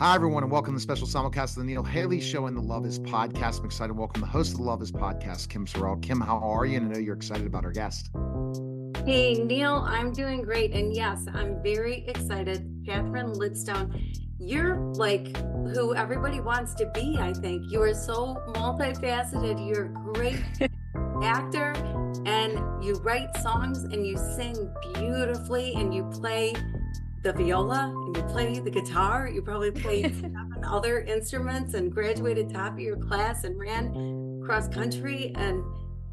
Hi, everyone, and welcome to the special simulcast of the Neil Haley Show and the Love Is podcast. I'm excited to welcome the host of the Love Is podcast, Kim Sorrelle. Kim, how are you? And I know you're excited about our guest. Hey, Neil, I'm doing great. And yes, I'm very excited. Catherine Lidstone, you're like who everybody wants to be, I think. You are so multifaceted. You're a great actor, and you write songs and you sing beautifully, and you play the viola and you play the guitar. You probably played seven other instruments and graduated top of your class and ran cross country and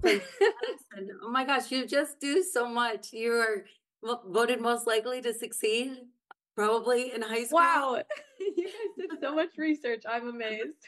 played and oh my gosh, you just do so much. You are voted most likely to succeed probably in high school. Wow. you guys did so much research. I'm amazed.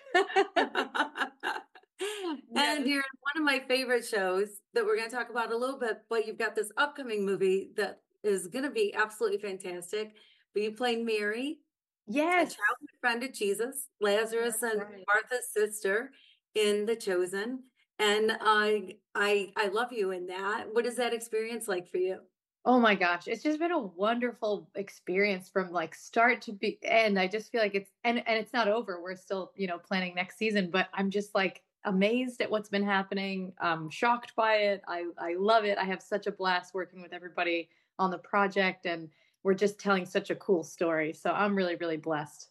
and you're in one of my favorite shows that we're going to talk about a little bit, but you've got this upcoming movie that is going to be absolutely fantastic. But you play Mary, yes, a childhood friend of Jesus, Lazarus That's and right. Martha's sister in The Chosen, and I, I, I love you in that. What is that experience like for you? Oh my gosh, it's just been a wonderful experience from like start to be end. I just feel like it's and and it's not over. We're still, you know, planning next season, but I'm just like amazed at what's been happening. I'm shocked by it. I I love it. I have such a blast working with everybody on the project and we're just telling such a cool story. So I'm really, really blessed.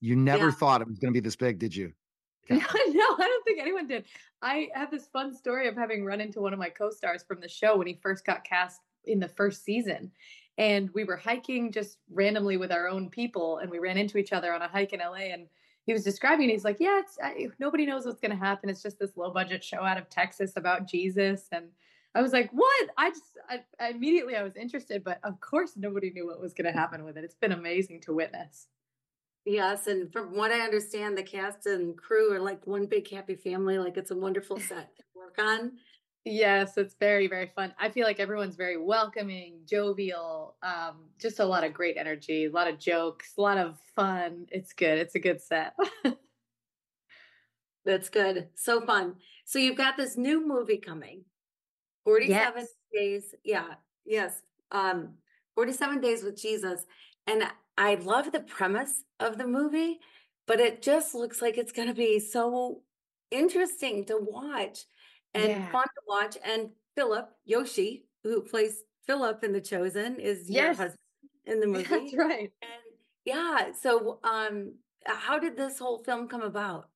You never yeah. thought it was going to be this big, did you? no, I don't think anyone did. I have this fun story of having run into one of my co-stars from the show when he first got cast in the first season. And we were hiking just randomly with our own people, and we ran into each other on a hike in LA. And he was describing, he's like, "Yeah, it's I, nobody knows what's going to happen. It's just this low budget show out of Texas about Jesus." And I was like, what? I just I, I immediately I was interested, but of course nobody knew what was going to happen with it. It's been amazing to witness. Yes, and from what I understand, the cast and crew are like one big happy family. Like it's a wonderful set to work on. Yes, it's very very fun. I feel like everyone's very welcoming, jovial, um, just a lot of great energy, a lot of jokes, a lot of fun. It's good. It's a good set. That's good. So fun. So you've got this new movie coming. 47 yes. days. Yeah. Yes. Um, 47 days with Jesus. And I love the premise of the movie, but it just looks like it's going to be so interesting to watch and yeah. fun to watch. And Philip Yoshi, who plays Philip in The Chosen, is yes. your husband in the movie. That's right. And yeah. So, um, how did this whole film come about?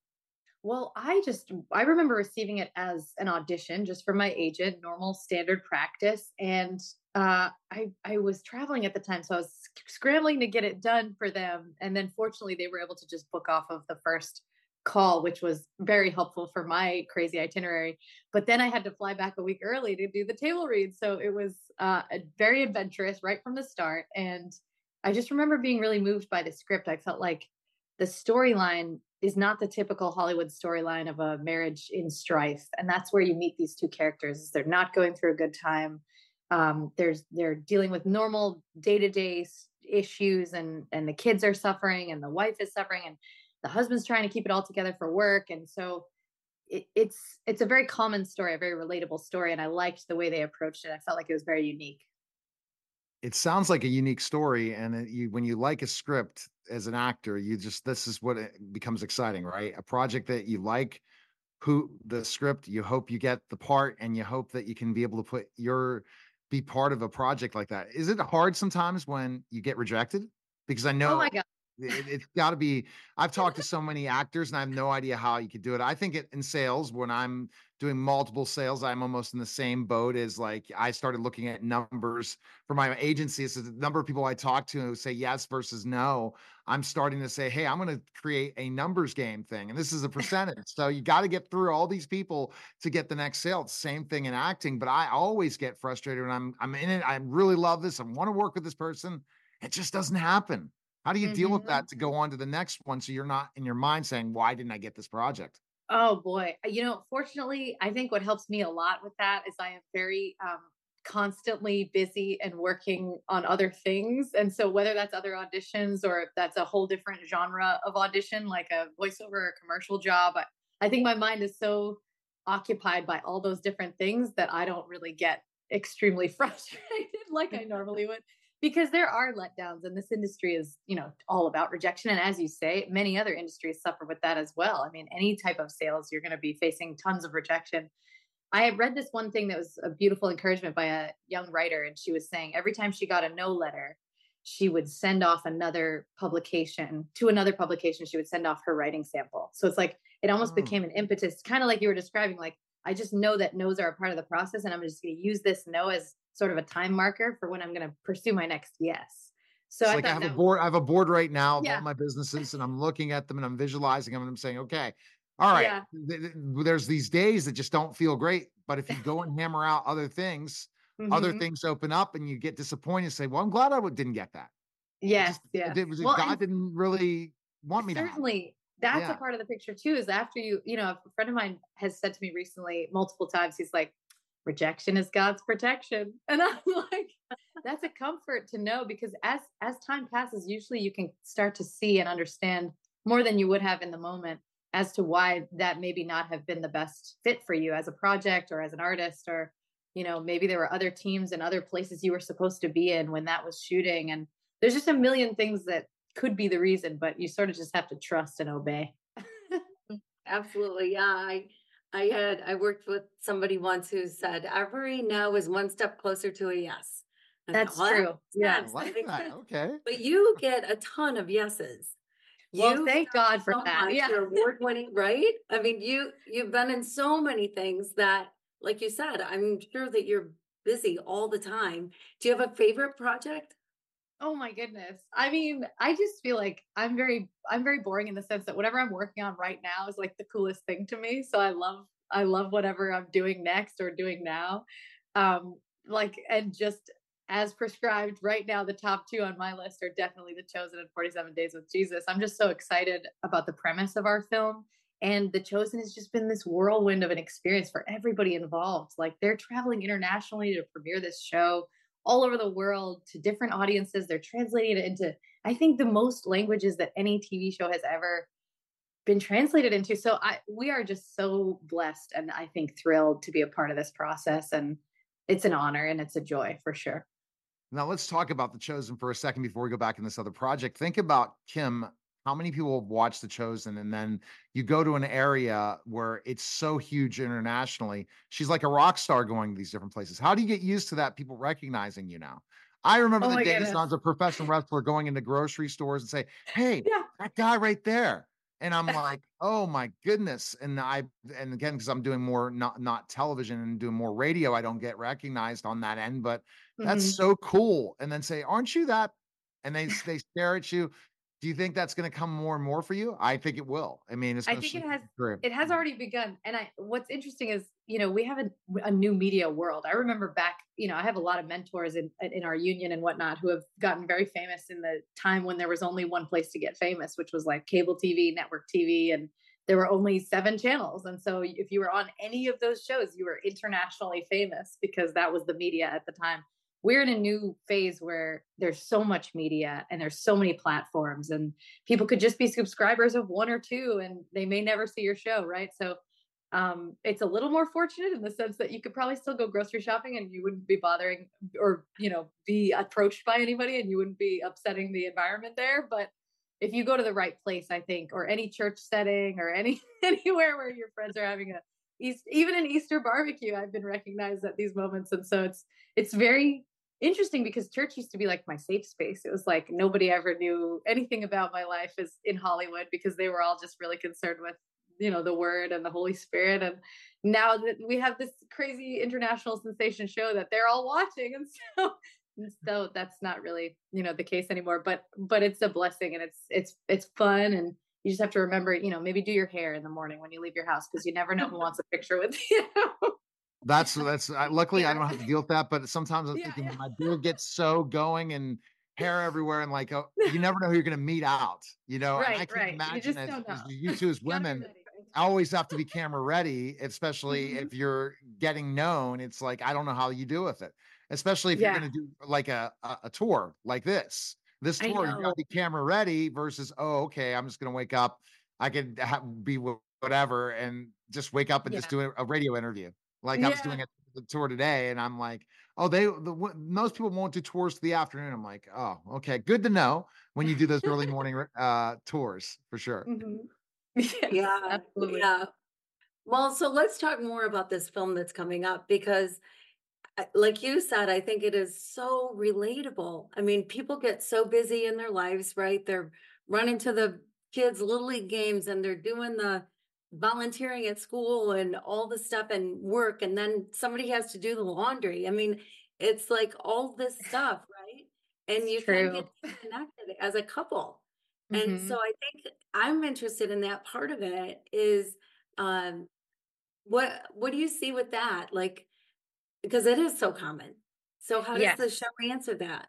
Well, I just I remember receiving it as an audition just from my agent, normal standard practice, and uh, I I was traveling at the time, so I was scrambling to get it done for them, and then fortunately they were able to just book off of the first call, which was very helpful for my crazy itinerary. But then I had to fly back a week early to do the table read, so it was uh, very adventurous right from the start, and I just remember being really moved by the script. I felt like the storyline is not the typical Hollywood storyline of a marriage in strife, and that's where you meet these two characters. They're not going through a good time. Um, there's they're dealing with normal day to day issues, and and the kids are suffering, and the wife is suffering, and the husband's trying to keep it all together for work, and so it, it's it's a very common story, a very relatable story, and I liked the way they approached it. I felt like it was very unique it sounds like a unique story and it, you, when you like a script as an actor you just this is what it becomes exciting right? A project that you like who the script you hope you get the part and you hope that you can be able to put your be part of a project like that. Is it hard sometimes when you get rejected? Because i know oh my God it, has got to be. I've talked to so many actors, and I have no idea how you could do it. I think it in sales when I'm doing multiple sales, I'm almost in the same boat as like I started looking at numbers for my agency. So the number of people I talk to who say yes versus no. I'm starting to say, hey, I'm going to create a numbers game thing, and this is a percentage. so you got to get through all these people to get the next sale. It's same thing in acting, but I always get frustrated when I'm I'm in it. I really love this. I want to work with this person. It just doesn't happen. How do you mm-hmm. deal with mm-hmm. that to go on to the next one so you're not in your mind saying, why didn't I get this project? Oh boy. You know, fortunately, I think what helps me a lot with that is I am very um, constantly busy and working on other things. And so whether that's other auditions or if that's a whole different genre of audition, like a voiceover or a commercial job, I, I think my mind is so occupied by all those different things that I don't really get extremely frustrated like I normally would. Because there are letdowns and this industry is you know all about rejection and as you say many other industries suffer with that as well. I mean any type of sales you're going to be facing tons of rejection. I had read this one thing that was a beautiful encouragement by a young writer and she was saying every time she got a no letter she would send off another publication to another publication she would send off her writing sample. So it's like it almost Mm. became an impetus kind of like you were describing like i just know that no's are a part of the process and i'm just going to use this no as sort of a time marker for when i'm going to pursue my next yes so It's i like I have a board. I have a board right now of Yeah. all my businesses, and I'm looking at them and I'm visualizing them, and I'm saying, okay, all right. Yeah. th- th- There's these days that just don't feel great, but if you go and hammer out other things, other Mhm. things open up, and you get disappointed. And say, well, I'm glad I w- didn't get that. Yes just- yes It was Well, God didn't really want me to. certainly that's Yeah. a part of the picture too is after you you know a friend of mine has said to me recently multiple times he's like rejection is god's protection and i'm like that's a comfort to know because as as time passes usually you can start to see and understand more than you would have in the moment as to why that maybe not have been the best fit for you as a project or as an artist or you know maybe there were other teams and other places you were supposed to be in when that was shooting and there's just a million things that could be the reason but you sort of just have to trust and obey Absolutely. Yeah. I I had I worked with somebody once who said every no is one step closer to a yes. I thought, that's "Well, true makes yeah I sense. That like that. Okay. But you get a ton of yeses. well You thank god for so that much. yeah You're award winning, right? I mean, you you've been in so many things that, like you said, I'm sure that you're busy all the time. Do you have a favorite project? Oh my goodness. I mean, I just feel like I'm very I'm very boring in the sense that whatever I'm working on right now is like the coolest thing to me. So I love I love whatever I'm doing next or doing now. Um like and just as prescribed right now the top 2 on my list are definitely The Chosen and 47 Days with Jesus. I'm just so excited about the premise of our film and The Chosen has just been this whirlwind of an experience for everybody involved. Like they're traveling internationally to premiere this show all over the world to different audiences. They're translating it into, I think, the most languages that any TV show has ever been translated into. So I we are just so blessed and I think thrilled to be a part of this process. And it's an honor and it's a joy for sure. Now let's talk about the chosen for a second before we go back in this other project. Think about Kim. How many people have watched The Chosen? And then you go to an area where it's so huge internationally. She's like a rock star going to these different places. How do you get used to that? People recognizing you now. I remember Oh the days goodness. when I was a professional wrestler going into grocery stores and say, Hey, Yeah. that guy right there. And I'm like, oh my goodness. And I and again, because I'm doing more not not television and doing more radio, I don't get recognized on that end, but that's Mhm. so cool. And then say, aren't you that? And they they stare at you. Do you think that's going to come more and more for you? I think it will. I mean, it's I think it has- through. it has already begun and i what's interesting is you know we have a, a new media world i remember back you know i have a lot of mentors in in our union and whatnot who have gotten very famous in the time when there was only one place to get famous which was like cable tv network tv and there were only seven channels and so if you were on any of those shows you were internationally famous because that was the media at the time we're in a new phase where there's so much media and there's so many platforms and people could just be subscribers of one or two and they may never see your show right? So um, it's a little more fortunate in the sense that you could probably still go grocery shopping and you wouldn't be bothering or you know be approached by anybody and you wouldn't be upsetting the environment there. But if you go to the right place i think or any church setting or any anywhere where your friends are having a even an easter barbecue i've been recognized at these moments. And so it's it's very interesting because church used to be like my safe space. It was like nobody ever knew anything about my life as in Hollywood because they were all just really concerned with, you know, the word and the Holy Spirit. And now that we have this crazy international sensation show that they're all watching. And so and so that's not really, you know, the case anymore. But but it's a blessing and it's it's it's fun and you just have to remember, you know, maybe do your hair in the morning when you leave your house because you never know who wants a picture with you. That's that's I, luckily I don't have to deal with that, but sometimes I'm Yeah, thinking yeah. my beard gets so going and hair everywhere and like oh, you never know who you're going to meet out, you know. and I can't right. Imagine just as, as you two as You women ready. always have to be camera ready, especially Mhm. if you're getting known. It's like I don't know how you do with it, especially if Yeah. you're going to do like a, a a tour like this. This tour, you got to be camera ready versus oh okay, I'm just going to wake up. I could ha- be whatever and just wake up and just do a radio interview. Like I was doing a the tour today, and I'm like, oh, they the most people won't do tours to the afternoon. I'm like, oh, okay, good to know when you do those early morning uh tours for sure. Mm-hmm. Yes, yeah, absolutely. Yeah. Well, so let's talk more about this film that's coming up because like you said, I think it is so relatable. I mean, people get so busy in their lives, right? They're running to the kids' little league games and they're doing the volunteering at school and all the stuff and work. And then somebody has to do the laundry. I mean, it's like all this stuff, right? And you can get connected as a couple. Mm-hmm. And so I think I'm interested in that part of it is um what what do you see with that? Like because it is so common. So how does yes. the show answer that?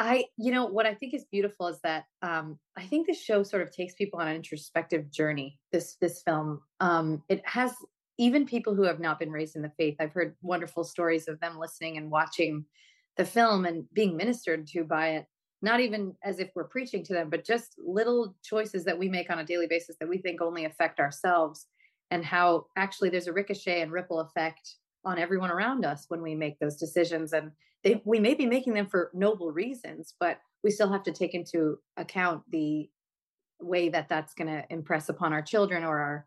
I, you know, what I think is beautiful is that um, I think this show sort of takes people on an introspective journey. This this film, um, it has even people who have not been raised in the faith. I've heard wonderful stories of them listening and watching the film and being ministered to by it. Not even as if we're preaching to them, but just little choices that we make on a daily basis that we think only affect ourselves, and how actually there's a ricochet and ripple effect on everyone around us when we make those decisions and they, we may be making them for noble reasons but we still have to take into account the way that that's going to impress upon our children or our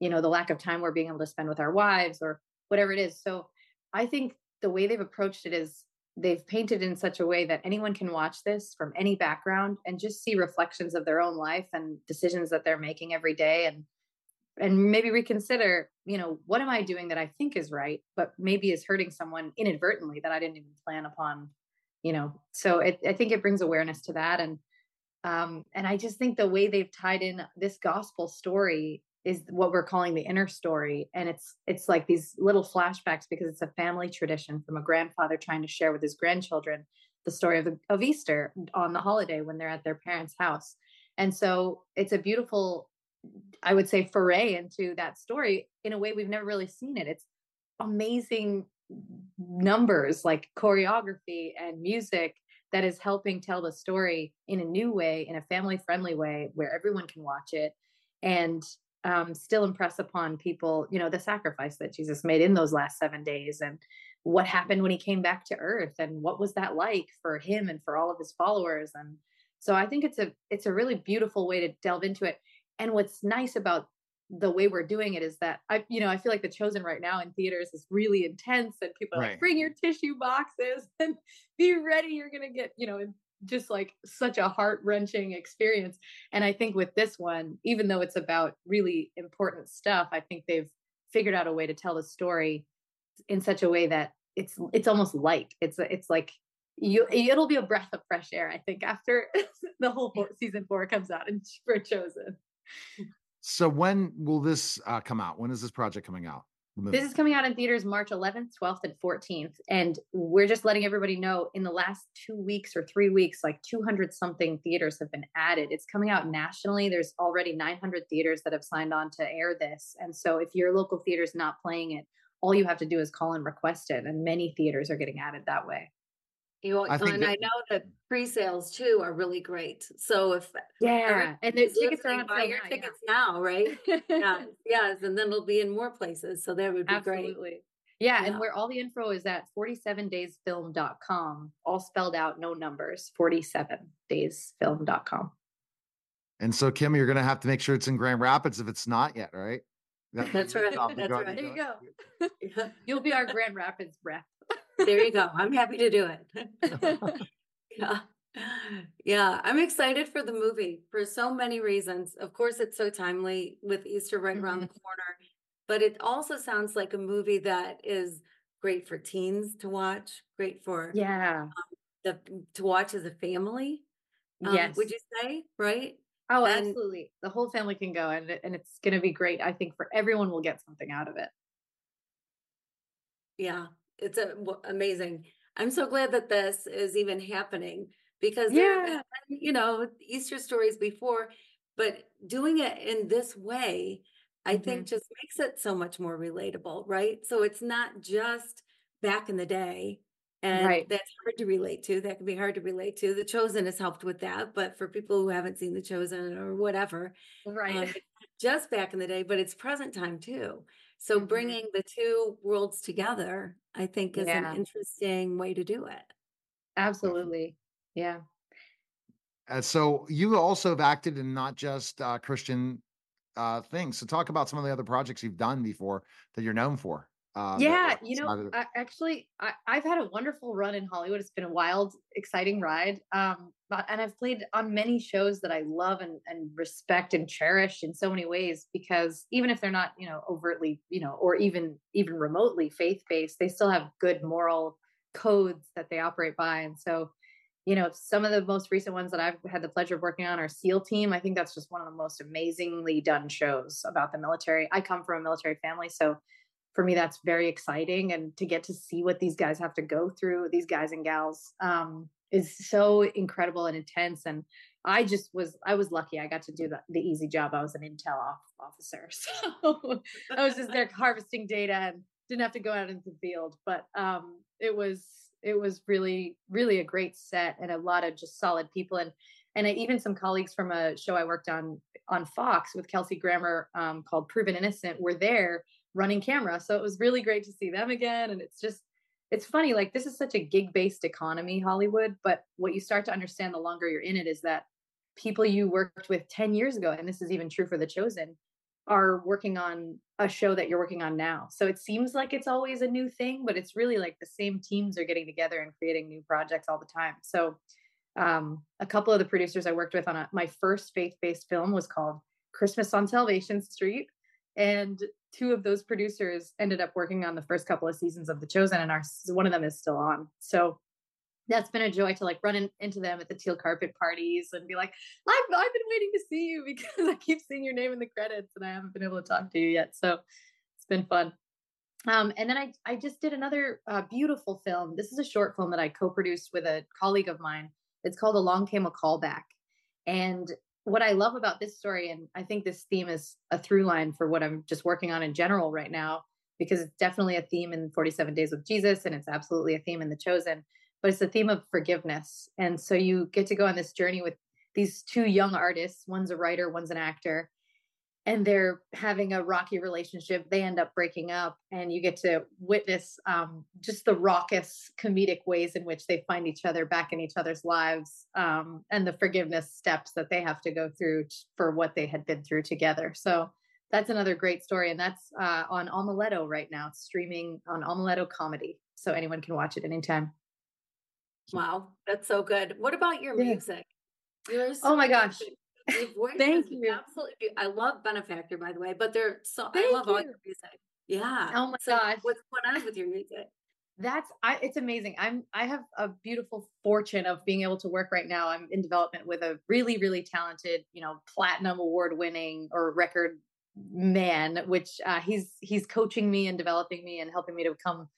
you know the lack of time we're being able to spend with our wives or whatever it is. So i think the way they've approached it is they've painted in such a way that anyone can watch this from any background and just see reflections of their own life and decisions that they're making every day and and maybe reconsider you know what am i doing that i think is right but maybe is hurting someone inadvertently that i didn't even plan upon you know so it, i think it brings awareness to that and um and i just think the way they've tied in this gospel story is what we're calling the inner story and it's it's like these little flashbacks because it's a family tradition from a grandfather trying to share with his grandchildren the story of the, of Easter on the holiday when they're at their parents' house. And so it's a beautiful I would say, foray into that story in a way we've never really seen it. It's amazing numbers like choreography and music that is helping tell the story in a new way, in a family friendly way where everyone can watch it and um, still impress upon people, you know, the sacrifice that Jesus made in those last seven days and what happened when he came back to earth and what was that like for him and for all of his followers. And so I think it's a it's a really beautiful way to delve into it and what's nice about the way we're doing it is that I, you know, I feel like the chosen right now in theaters is really intense and people are right. like, bring your tissue boxes and be ready. You're going to get, you know, just like such a heart wrenching experience. And I think with this one, even though it's about really important stuff, I think they've figured out a way to tell the story in such a way that it's, it's almost light. It's, it's like, you, it'll be a breath of fresh air, I think, after the whole four, season four comes out and for chosen. So when will this uh, come out? When is this project coming out? This is coming out in theaters March 11th, 12th, and 14th. And we're just letting everybody know in the last two weeks or three weeks, like 200 something theaters have been added. It's coming out nationally. There's already 900 theaters that have signed on to air this. And so if your local theater is not playing it, all you have to do is call and request it. And many theaters are getting added that way. You know, I and that, I know that pre-sales too are really great. So if yeah, and the tickets are on buy your now, tickets yeah. now, right? yeah, yes, and then it'll be in more places. So that would be Absolutely. great. Yeah, yeah, and where all the info is at 47daysfilm.com, all spelled out, no numbers, 47daysfilm.com. And so, Kim, you're going to have to make sure it's in Grand Rapids if it's not yet, right? That, that's right. That's right. There you go. You'll be our Grand Rapids rep there you go. I'm happy to do it. yeah. Yeah, I'm excited for the movie for so many reasons. Of course, it's so timely with Easter right mm-hmm. around the mm-hmm. corner, but it also sounds like a movie that is great for teens to watch, great for yeah, um, the to watch as a family. Um, yes, would you say right? Oh, and, absolutely. The whole family can go, and and it's going to be great. I think for everyone will get something out of it. Yeah, it's a, amazing. I'm so glad that this is even happening because yeah. there, you know, Easter stories before, but doing it in this way, I mm-hmm. think just makes it so much more relatable, right? So it's not just back in the day. And right. that's hard to relate to. That can be hard to relate to. The Chosen has helped with that, but for people who haven't seen The Chosen or whatever, right? Um, just back in the day, but it's present time too. So Mhm. bringing the two worlds together, I think, is Yeah. an interesting way to do it. Absolutely. Yeah. Uh, so you also have acted in not just uh, Christian uh, things. So talk about some of the other projects you've done before that you're known for. That yeah, you know, outside of the- I, actually, I, I've had a wonderful run in Hollywood. It's been a wild, exciting ride. Um, but and I've played on many shows that I love and, and respect and cherish in so many ways because even if they're not, you know, overtly, you know, or even even remotely faith based, they still have good moral codes that they operate by. And so, you know, some of the most recent ones that I've had the pleasure of working on are SEAL Team. I think that's just one of the most amazingly done shows about the military. I come from a military family, so for me that's very exciting and to get to see what these guys have to go through these guys and gals um, is so incredible and intense and i just was i was lucky i got to do the, the easy job. I was an intel off, officer so i was just there harvesting data and didn't have to go out into the field but um, it was it was really really a great set and a lot of just solid people and and I, even some colleagues from a show I worked on on Fox with Kelsey Grammer um, called Proven Innocent were there running camera. So it was really great to see them again. And it's just, it's funny, like this is such a gig based economy, Hollywood. But what you start to understand the longer you're in it is that people you worked with 10 years ago, and this is even true for The Chosen, are working on a show that you're working on now. So it seems like it's always a new thing, but it's really like the same teams are getting together and creating new projects all the time. So um, a couple of the producers I worked with on a, my first faith based film was called Christmas on Salvation Street. And two of those producers ended up working on the first couple of seasons of The Chosen, and our one of them is still on. So that's been a joy to like run in, into them at the teal carpet parties and be like, I've, I've been waiting to see you because I keep seeing your name in the credits and I haven't been able to talk to you yet. So it's been fun. Um, and then I, I just did another uh, beautiful film. This is a short film that I co-produced with a colleague of mine. It's called Along Came a Callback. And what I love about this story, and I think this theme is a through line for what I'm just working on in general right now, because it's definitely a theme in 47 Days with Jesus, and it's absolutely a theme in The Chosen, but it's a theme of forgiveness. And so you get to go on this journey with these two young artists. One's a writer, one's an actor, and they're having a rocky relationship. They end up breaking up, and you get to witness um, just the raucous comedic ways in which they find each other back in each other's lives, um, and the forgiveness steps that they have to go through for what they had been through together. So that's another great story, and that's uh, on Omeleto right now. It's streaming on Omeleto Comedy, so anyone can watch it anytime. Wow, that's so good. What about your music? Yours. Oh my gosh. Thank you. Absolutely. I love Benefactor, by the way, but they're so. I Thank love all you. your music. Yeah. Oh my So gosh. What's going on with your music? that's I it's amazing. I'm I have a beautiful fortune of being able to work right now. I'm in development with a really really talented, you know, platinum award winning or record man which uh, he's he's coaching me and developing me and helping me to become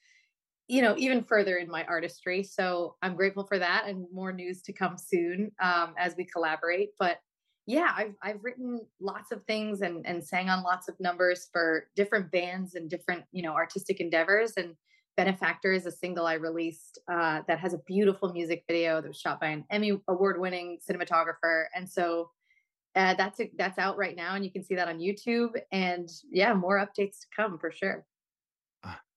you know even further in my artistry so i'm grateful for that and more news to come soon um, as we collaborate but yeah i've i've written lots of things and and sang on lots of numbers for different bands and different you know artistic endeavors and benefactor is a single i released uh, that has a beautiful music video that was shot by an emmy award winning cinematographer and so uh, that's a, that's out right now and you can see that on youtube and yeah more updates to come for sure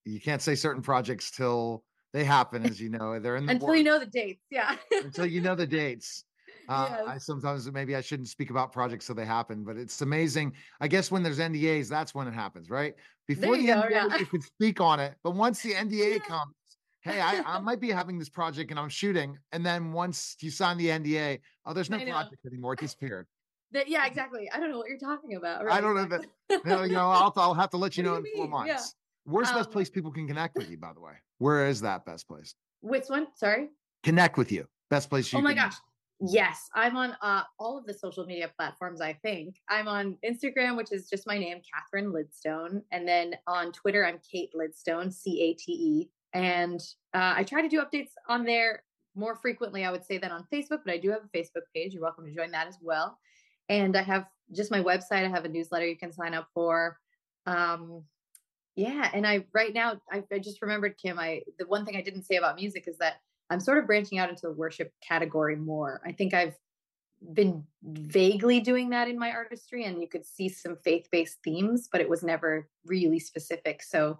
you can't say certain projects till they happen, as you know. They're in the until you know the dates yeah until you know the dates. Uh, Yes. I sometimes maybe I shouldn't speak about projects till they happen, but it's amazing. I guess when there's NDAs, that's when it happens, right? Before you the go, NDA, yeah. you can speak on it, but once the NDA Yeah. comes, hey, I, I might be having this project and I'm shooting, and then once you sign the NDA, oh, there's no project anymore. It disappeared. That- yeah exactly i don't know what you're talking about I don't know that. You know, you I'll, I'll have to let you What know do in you four mean? Yeah. months. Where's the best Um, place people can connect with you, by the way? Where is that best place? which one sorry Connect with you. Best place you oh my gosh yes i'm on uh, all of the social media platforms i think. I'm on instagram which is just my name catherine lidstone and then on twitter i'm cate lidstone c-a-t-e and uh, i try to do updates on there more frequently i would say than on facebook but i do have a facebook page. You're welcome to join that as well. And i have just my website i have a newsletter you can sign up for. Um yeah and i right now I, I just remembered kim i the one thing i didn't say about music is that i'm sort of branching out into the worship category more i think i've been vaguely doing that in my artistry and you could see some faith-based themes but it was never really specific so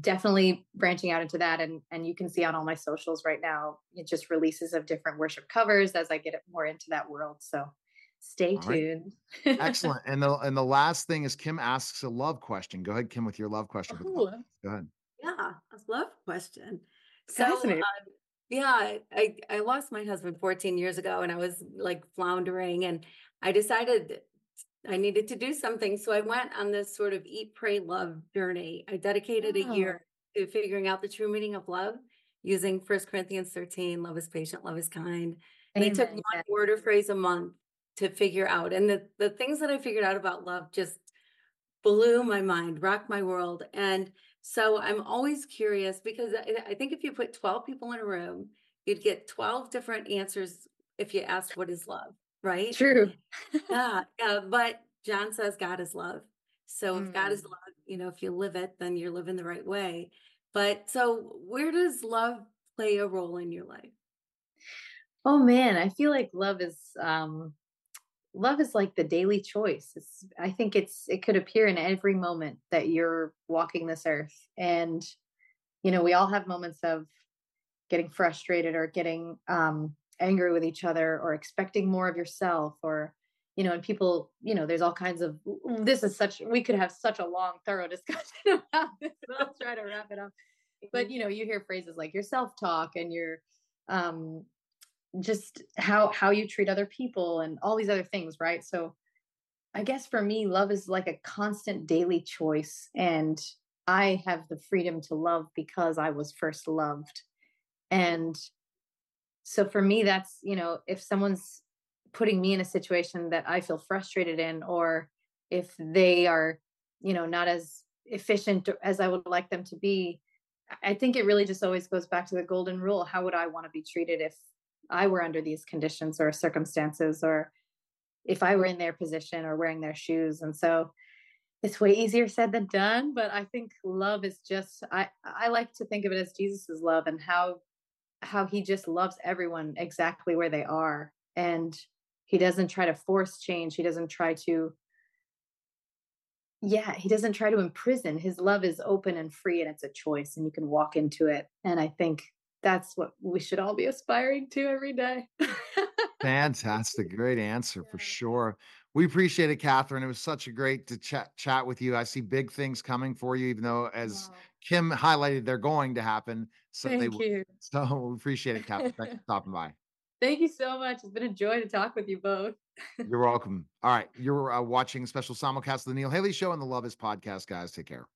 definitely branching out into that and and you can see on all my socials right now it just releases of different worship covers as i get more into that world so stay All right. tuned Excellent. And the and the last thing is Kim asks a love question. Go ahead, Kim, with your love question. oh. Go ahead. Yeah, a love question. So, um, fascinating yeah, I I lost my husband 14 years ago, and I was like floundering, and I decided I needed to do something. So I went on this sort of eat, pray, love journey. I dedicated a oh year to figuring out the true meaning of love using First Corinthians 13, love is patient, love is kind. And I took one word or phrase a month to figure out. And the, the things that I figured out about love just blew my mind, rocked my world. And so I'm always curious because I, think if you put 12 people in a room, you'd get 12 different answers if you asked what is love, right? true Yeah, yeah. But John says God is love. So if God is Mm. love, you know, if you live it, then you're living the right way. But so where does love play a role in your life? oh man i feel like love is um love is like the daily choice. It's i think it's it could appear in every moment that you're walking this earth and you know we all have moments of getting frustrated or getting um angry with each other or expecting more of yourself or you know and people you know there's all kinds of this is such we could have such a long thorough discussion about this. But i'll try to wrap it up. But you know you hear phrases like your self talk and your um just how how you treat other people and all these other things right? So i guess for me love is like a constant daily choice and i have the freedom to love because i was first loved. And so for me that's you know if someone's putting me in a situation that i feel frustrated in or if they are you know not as efficient as i would like them to be i think it really just always goes back to the golden rule how would i want to be treated if i were under these conditions or circumstances or if i were in their position or wearing their shoes. And so it's way easier said than done but i think love is just i i like to think of it as jesus's love and how how he just loves everyone exactly where they are. And he doesn't try to force change. He doesn't try to yeah he doesn't try to imprison. His love is open and free and it's a choice and you can walk into it. And i think that's what we should all be aspiring to every day Fantastic. Great answer for sure. We appreciate it, Catherine. It was such a great to chat chat with you. I see big things coming for you, even though as Wow. Kim highlighted, they're going to happen. So they thank will. you So we appreciate it, Catherine. Thanks for stopping by. thank you so much it's been a joy to talk with you both You're welcome. All right. You're uh, watching a special simulcast of the Neil Haley Show and the Love is podcast, guys. Take care.